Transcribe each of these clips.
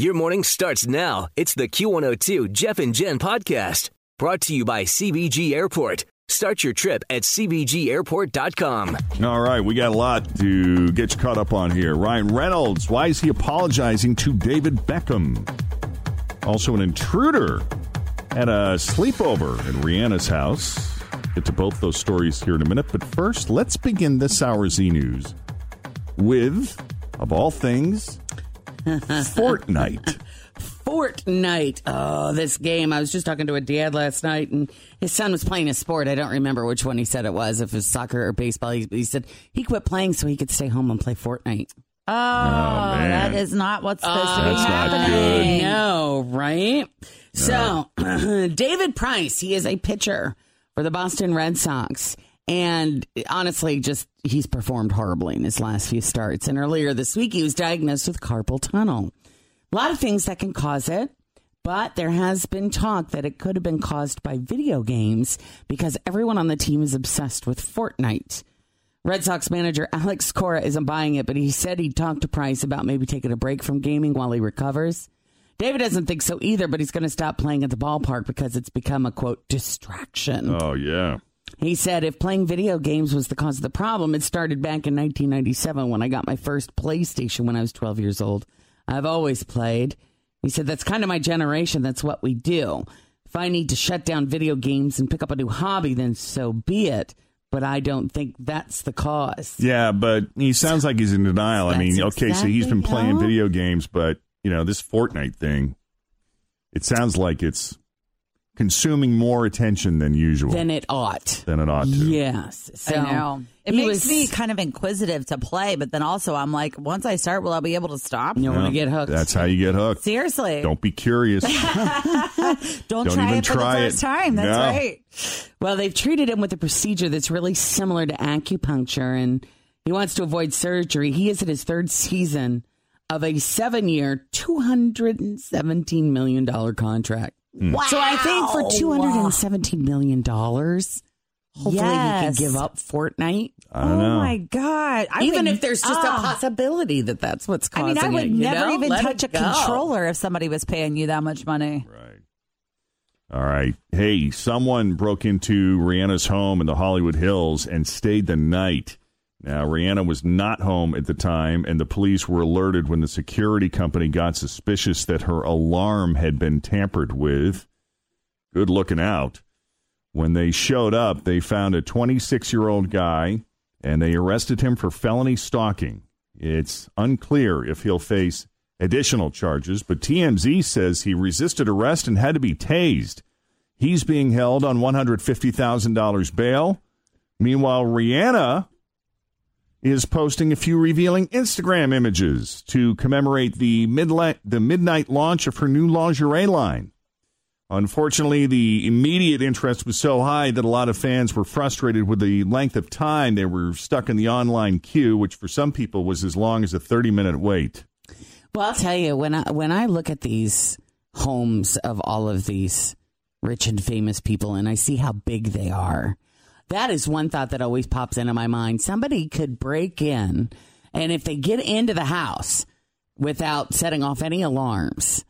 Your morning starts now. It's the Q102 Jeff and Jen podcast brought to you by CVG Airport. Start your trip at CVGAirport.com. All right, we got a lot to get you caught up on here. Ryan Reynolds, why is he apologizing to David Beckham? Also, an intruder at a sleepover at Rihanna's house. Get to both those stories here in a minute. But first, let's begin this hour's e news with, of all things, Fortnite. Fortnite. Oh, this game. I was just talking to a dad last night, and his son was playing a sport. I don't remember which one he said it was, if it was soccer or baseball. He, he said he quit playing so he could stay home and play Fortnite. Oh, oh man. that is not what's supposed to be That's not happening. good. No, right? So, David Price, he is a pitcher for the Boston Red Sox. And honestly, just he's performed horribly in his last few starts. And earlier this week, he was diagnosed with carpal tunnel. A lot of things that can cause it, but there has been talk that it could have been caused by video games because everyone on the team is obsessed with Fortnite. Red Sox manager Alex Cora isn't buying it, but he said he'd talk to Price about maybe taking a break from gaming while he recovers. David doesn't think so either, but he's going to stop playing at the ballpark because it's become a quote distraction. Oh, yeah. He said if playing video games was the cause of the problem, it started back in 1997 when I got my first PlayStation when I was 12 years old. I've always played. He said that's kind of my generation. That's what we do. If I need to shut down video games and pick up a new hobby, then so be it. But I don't think that's the cause. Yeah, but he sounds like he's in denial. I mean, That's okay, so he's been playing how- video games, but, you know, this Fortnite thing, it sounds like it's consuming more attention than usual. Then it ought. than it ought to. Yes. So I know. It makes was- me kind of inquisitive to play, but then also I'm like, once I start, will I be able to stop? You don't want to get hooked. That's how you get hooked. Seriously. Don't be curious. Don't, Don't try even it for try the it. first time. That's No. right. Well, they've treated him with a procedure that's really similar to acupuncture, and he wants to avoid surgery. He is at his third season of a seven year, $217 million contract. Wow. So I think for $217 million, hopefully Yes. he can give up Fortnite. I don't oh know. my god! I even would- if there's just Ah. a possibility that that's what's I mean, I would it, never know? even Let touch a go. controller if somebody was paying you that much money. Right. All right. Hey, someone broke into Rihanna's home in the Hollywood Hills and stayed the night. Now, Rihanna was not home at the time, and the police were alerted when the security company got suspicious that her alarm had been tampered with. Good looking out. When they showed up, they found a 26 year old guy and they arrested him for felony stalking. It's unclear if he'll face additional charges, but TMZ says he resisted arrest and had to be tased. He's being held on $150,000 bail. Meanwhile, Rihanna is posting a few revealing Instagram images to commemorate the midnight, the midnight launch of her new lingerie line. Unfortunately, the immediate interest was so high that a lot of fans were frustrated with the length of time they were stuck in the online queue, which for some people was as long as a 30 minute wait. Well, I'll tell you when I when I look at these homes of all of these rich and famous people, and I see how big they are, that is one thought that always pops into my mind. Somebody could break in, and if they get into the house without setting off any alarms,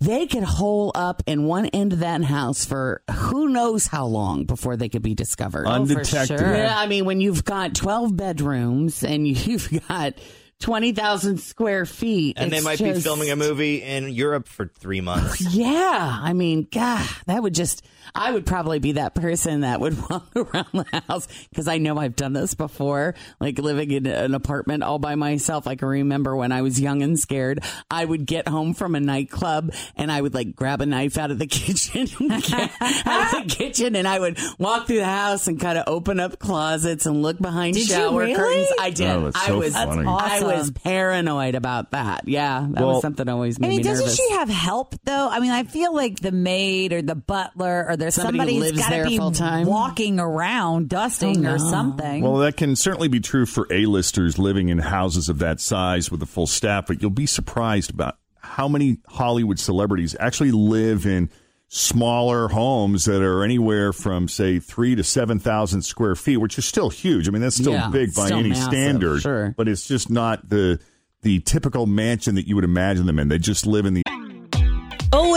they could hole up in one end of that house for who knows how long before they could be discovered. Oh, Undetected. sure. Yeah, I mean, when you've got 12 bedrooms and you've got 20,000 square feet. And they it's might be filming a movie in Europe for three months. Yeah. I mean, God, that would just, I would probably be that person that would walk around the house because I know I've done this before, like living in an apartment all by myself. I can remember when I was young and scared, I would get home from a nightclub and I would like grab a knife out of the kitchen, out of the kitchen, and I would walk through the house and kind of open up closets and look behind Did you shower really? curtains. I did. Oh, that's I was, funny. I was paranoid about that. Yeah. That Well, was something that always made I mean, me doesn't nervous. she have help though? I mean, I feel like the maid or the butler or there's Somebody who somebody who's got to be full-time? walking around, dusting Oh, or something. Well, that can certainly be true for A-listers living in houses of that size with a full staff, but you'll be surprised about how many Hollywood celebrities actually live in smaller homes that are anywhere from say three to seven thousand square feet, which is still huge. I mean, that's still Yeah, big by still any massive, standard, sure. but it's just not the the typical mansion that you would imagine them in. They just live in the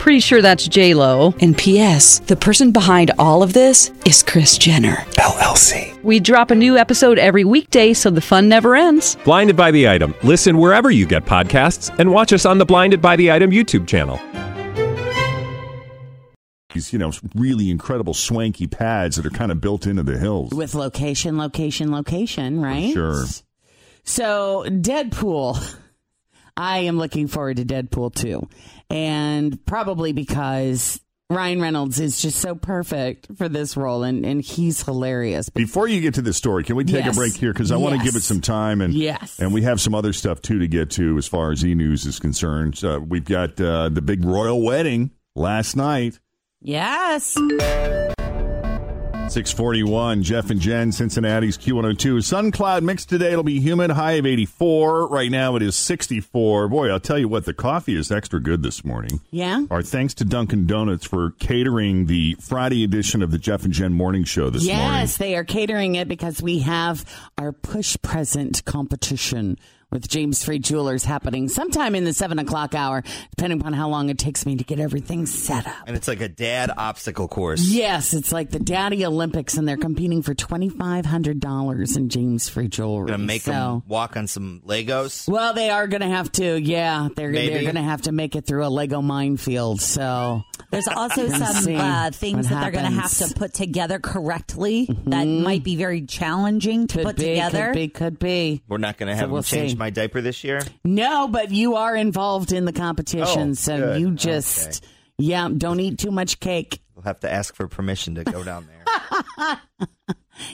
Pretty sure that's J Lo. And P.S. The person behind all of this is Kris Jenner LLC. We drop a new episode every weekday, so the fun never ends. Blinded by the item. Listen wherever you get podcasts, and watch us on the Blinded by the Item YouTube channel. These, you know, really incredible swanky pads that are kind of built into the hills. With location, location, location, right? Sure. So, Deadpool. I am looking forward to Deadpool 2. And probably because Ryan Reynolds is just so perfect for this role and, and he's hilarious. Before you get to this story, can we take Yes. a break here? Because I want to give it some time. And, Yes. and we have some other stuff, too, to get to as far as e news is concerned. Uh, we've got uh, the big royal wedding last night. Yes. 641, Jeff and Jen, Cincinnati's Q102. Sun cloud mix today. It'll be humid, high of 84. Right now it is 64. Boy, I'll tell you what, the coffee is extra good this morning. Yeah? Our thanks to Dunkin' Donuts for catering the Friday edition of the Jeff and Jen Morning Show this morning. Yes, they are catering it because we have our push present competition with James Free Jewelers happening sometime in the seven o'clock hour, depending upon how long it takes me to get everything set up. And it's like a dad obstacle course. Yes, it's like the Daddy Olympics, and they're competing for twenty five hundred dollars in James Free Jewelry. Gonna make so, them walk on some Legos. Well, they are going to have to. Yeah, they're they're going to have to make it through a Lego minefield. So There's also some uh, things what that they're going to have. Mm-hmm. to put together correctly that might be very challenging to could put be, together. could be, could be. We're not going to So have we'll change see. My diaper this year. No, but you are involved in the competition, Oh, so good. you just yeah, don't eat too much cake. We'll have to ask for permission to go down there.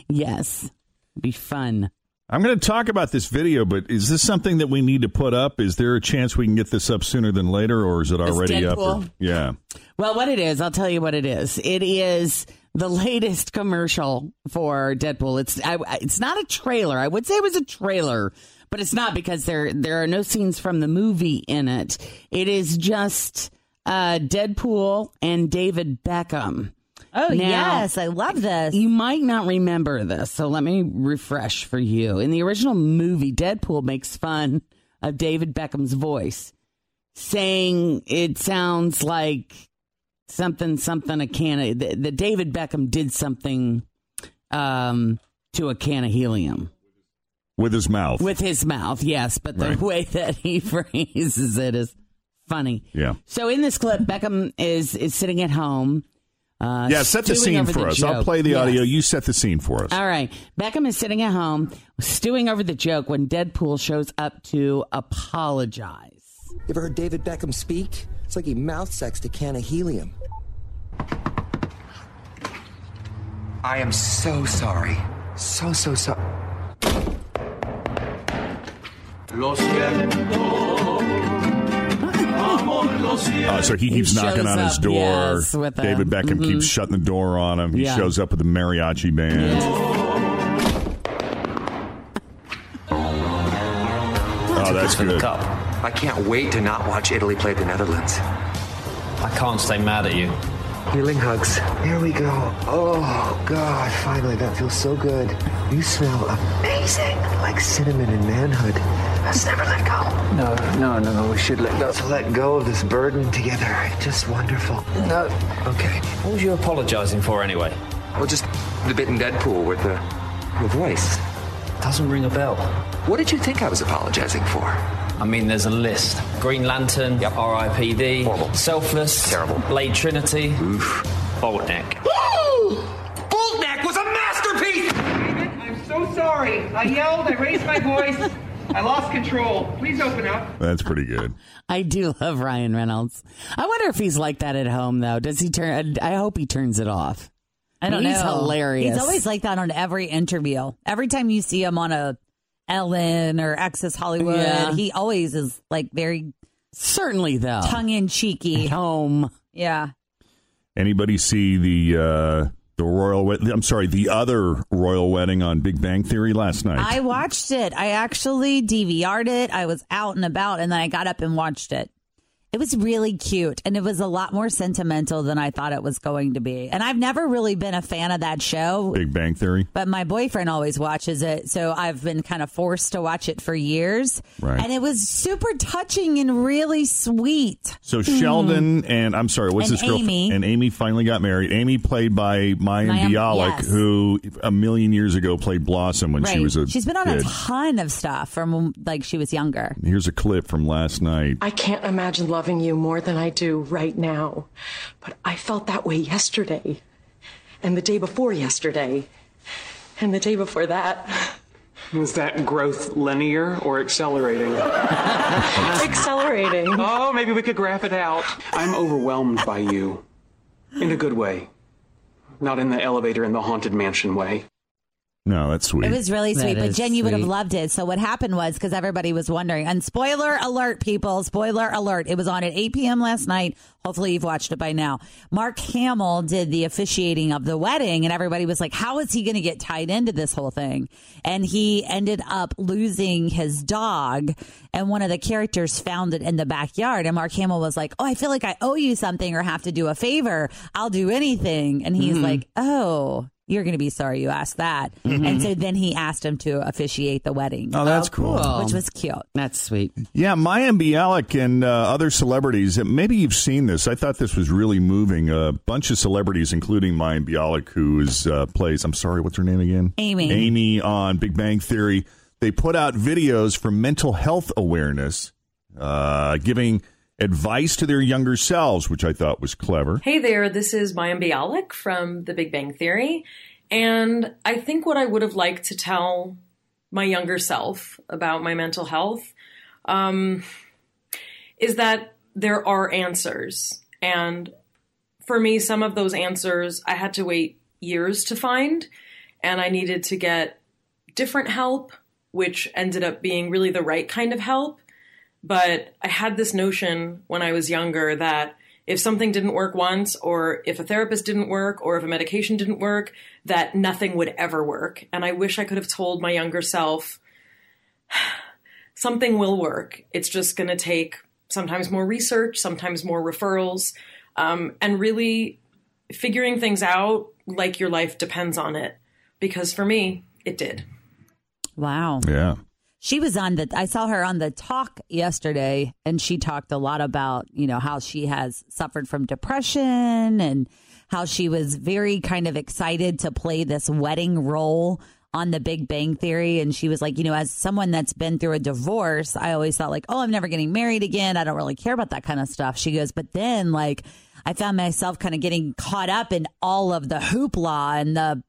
Yes, be fun. I'm going to talk about this video, but is this something that we need to put up? Is there a chance we can get this up sooner than later, or is it already up? Or, yeah. Well, what it is, I'll tell you what it is. It is the latest commercial for Deadpool. It's I, I- it's not a trailer. I would say it was a trailer, but it's not because there there are no scenes from the movie in it. It is just uh, Deadpool and David Beckham. oh, Now- yes. I love this. You might not remember this, so let me refresh for you. In the original movie, Deadpool makes fun of David Beckham's voice, saying it sounds like something, something, a can of, that that David Beckham did something um, to a can of helium With his mouth. with his mouth, yes, but the Right. way that he phrases it is funny. yeah. So in this clip, Beckham is is sitting at home. Uh, Yeah, set the scene for the us. I'll play the Yes. audio. You set the scene for us. All right. Beckham is sitting at home, stewing over the joke when Deadpool shows up to apologize. You ever heard David Beckham speak? It's like he mouth sexed a can of helium. I am so sorry. So, so sorry. Uh, so he He keeps knocking shows on his up, door. yes, with David Beckham mhm. keeps shutting the door on him. He Yeah. shows up with a mariachi band. Oh, that's good. I can't wait to not watch Italy play the Netherlands. I can't stay mad at you. Healing hugs. Here we go. Oh, God. Finally, that feels so good. You smell amazing. Like cinnamon and manhood. Let's never let go. No, no, no, no. We should let go. To let go of this burden together. Just wonderful. No. Okay. What was you apologising for anyway? Well, just the bit in Deadpool with the, the voice. Doesn't ring a bell. What did you think I was apologizing for? I mean, there's a list. Green Lantern, yep. R.I.P.D., Horrible. Selfless, Terrible. Blade Trinity, Oof. Boltneck. Boltneck was a masterpiece! I'm so sorry. I yelled, I raised my voice, I lost control. Please open up. That's pretty good. I do love Ryan Reynolds. I wonder if he's like that at home, though. Does he turn? I hope he turns it off. I don't He's know. He's hilarious. He's always like that on every interview. Every time you see him on a Ellen or Access Hollywood, Yeah. he always is like very Certainly, though. tongue in cheeky. Home. Yeah. Anybody see the uh, the royal? I'm sorry, the other royal wedding on Big Bang Theory last night. I watched it. I actually DVR'd it. I was out and about and then I got up and watched it. It was really cute and it was a lot more sentimental than I thought it was going to be. And I've never really been a fan of that show. Big Bang Theory. But my boyfriend always watches it, so I've been kind of forced to watch it for years. Right. And it was super touching and really sweet. So Sheldon and I'm sorry, what's And this girl? Amy. And Amy finally got married. Amy played by Maya Mayim, Bialik, yes. who a million years ago played Blossom when she was a She's been on kid. a ton of stuff from like she was younger. Here's a clip from last night. I can't imagine loving you more than I do right now. But I felt that way yesterday, and the day before yesterday, and the day before that. Is that growth linear or accelerating? Accelerating. Oh, maybe we could graph it out. I'm overwhelmed by you. In a good way. Not in the elevator in the haunted mansion way. No, that's sweet. It was really That sweet, but Jen, you would have loved it. So what happened was because everybody was wondering, and spoiler alert, people, spoiler alert, it was on at 8 p.m. last night. Hopefully you've watched it by now. Mark Hamill did the officiating of the wedding, and everybody was like, "How is he going to get tied into this whole thing?" And he ended up losing his dog, and one of the characters found it in the backyard. And Mark Hamill was like, "Oh, I feel like I owe you something or have to do a favor. I'll do anything." And he's Mm-hmm. Mhm. like, "Oh." You're going to be sorry you asked that. Mhm. And so then he asked him to officiate the wedding. Oh, that's cool. Which was cute. That's sweet. Yeah, Maya Bialik and uh, other celebrities. Maybe you've seen this. I thought this was really moving. A bunch of celebrities, including Maya Bialik, who is uh, plays. I'm sorry, what's her name again? Amy. Amy on Big Bang Theory. They put out videos for mental health awareness, uh, giving advice to their younger selves, which I thought was clever. Hey there, this is Mayim Bialik from The Big Bang Theory. And I think what I would have liked to tell my younger self about my mental health um, is that there are answers. And for me, some of those answers I had to wait years to find, and I needed to get different help, which ended up being really the right kind of help. But I had this notion when I was younger that if something didn't work once, or if a therapist didn't work, or if a medication didn't work, that nothing would ever work. And I wish I could have told my younger self, something will work. It's just going to take sometimes more research, sometimes more referrals, um, and really figuring things out like your life depends on it. Because for me, it did. Wow. Yeah. She was on the, I saw her on the talk yesterday, and she talked a lot about, you know, how she has suffered from depression and how she was very kind of excited to play this wedding role on the Big Bang Theory. And she was like, you know, as someone that's been through a divorce, I always thought, like, oh, I'm never getting married again. I don't really care about that kind of stuff. She goes, but then, like, I found myself kind of getting caught up in all of the hoopla and the,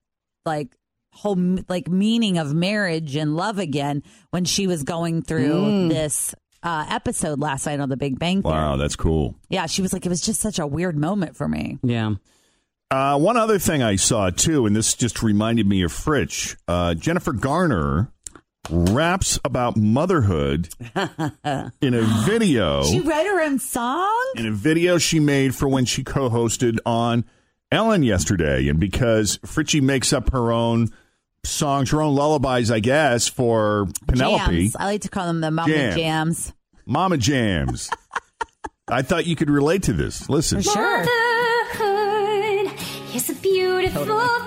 like, whole like meaning of marriage and love again when she was going through Mm. this uh, episode last night on the Big Bang Theory. Wow, that's cool. Yeah, she was like, it was just such a weird moment for me. Yeah. Uh, one other thing I saw too, and this just reminded me of Fritch. Uh, Jennifer Garner raps about motherhood in a video. She wrote her own song. in a video she made for when she co-hosted on Ellen yesterday, and because Fritchie makes up her own songs, her own lullabies, I guess, for Penelope. Jams. I like to call them the mama Jam. jams. Mama Jams. I thought you could relate to this. Listen. sure. Motherhood is a beautiful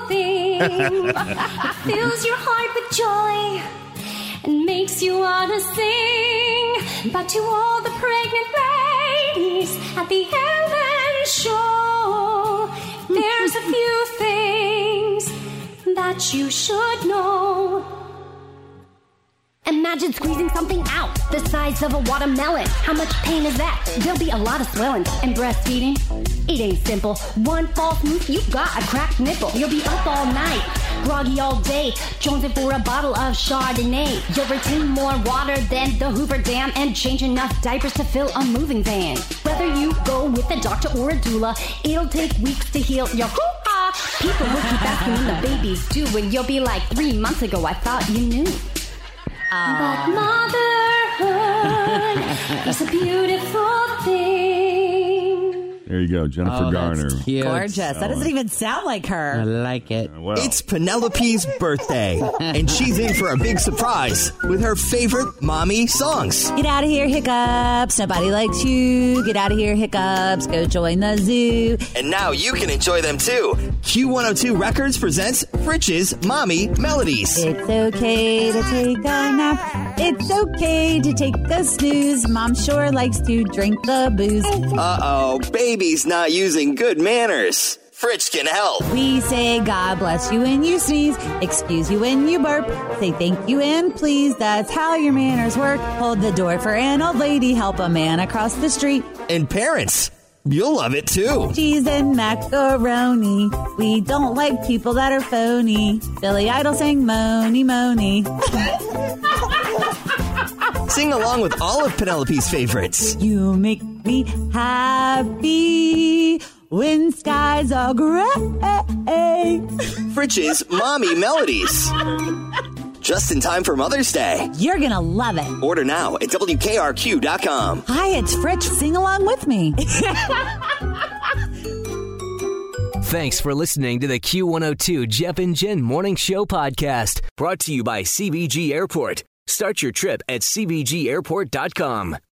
thing. it fills your heart with joy and makes you want to sing. But to all the pregnant ladies at the Ellen Show, there's a few things that you should know. Imagine squeezing something out the size of a watermelon. How much pain is that? There'll be a lot of swelling. And breastfeeding? It ain't simple. One false move, you've got a cracked nipple. You'll be up all night, groggy all day, jonesing for a bottle of Chardonnay. You'll retain more water than the Hoover Dam and change enough diapers to fill a moving van. Whether you go with a doctor or a doula, it'll take weeks to heal your People will keep asking when the baby's due, and you'll be like, three months ago, I thought you knew. But ah. motherhood is a beautiful thing. There you go, Jennifer Oh, that's Garner. cute. Gorgeous. That doesn't even sound like her. I her. like it. Well, It's Penelope's birthday, and she's in for a big surprise with her favorite mommy songs. Get out of here, hiccups. Nobody likes you. Get out of here, hiccups. Go join the zoo. And now you can enjoy them too. Q102 Records presents Fritch's Mommy Melodies. It's okay to take a nap. It's okay to take a snooze. Mom sure likes to drink the booze. Uh oh, baby's not using good manners. Fritz can help. We say God bless you when you sneeze, excuse you when you burp, say thank you and please. That's how your manners work. Hold the door for an old lady, help a man across the street. And parents, you'll love it too. Cheese and macaroni. We don't like people that are phony. Billy Idol sang Mony Mony. Sing along with all of Penelope's favorites. You make me happy when skies are gray. Fritch's Mommy Melodies. Just in time for Mother's Day. You're gonna love it. Order now at WKRQ.com. Hi, it's Fritch. Sing along with me. Thanks for listening to the Q102 Jeff and Jen Morning Show podcast, brought to you by CVG Airport. Start your trip at CVGAirport.com.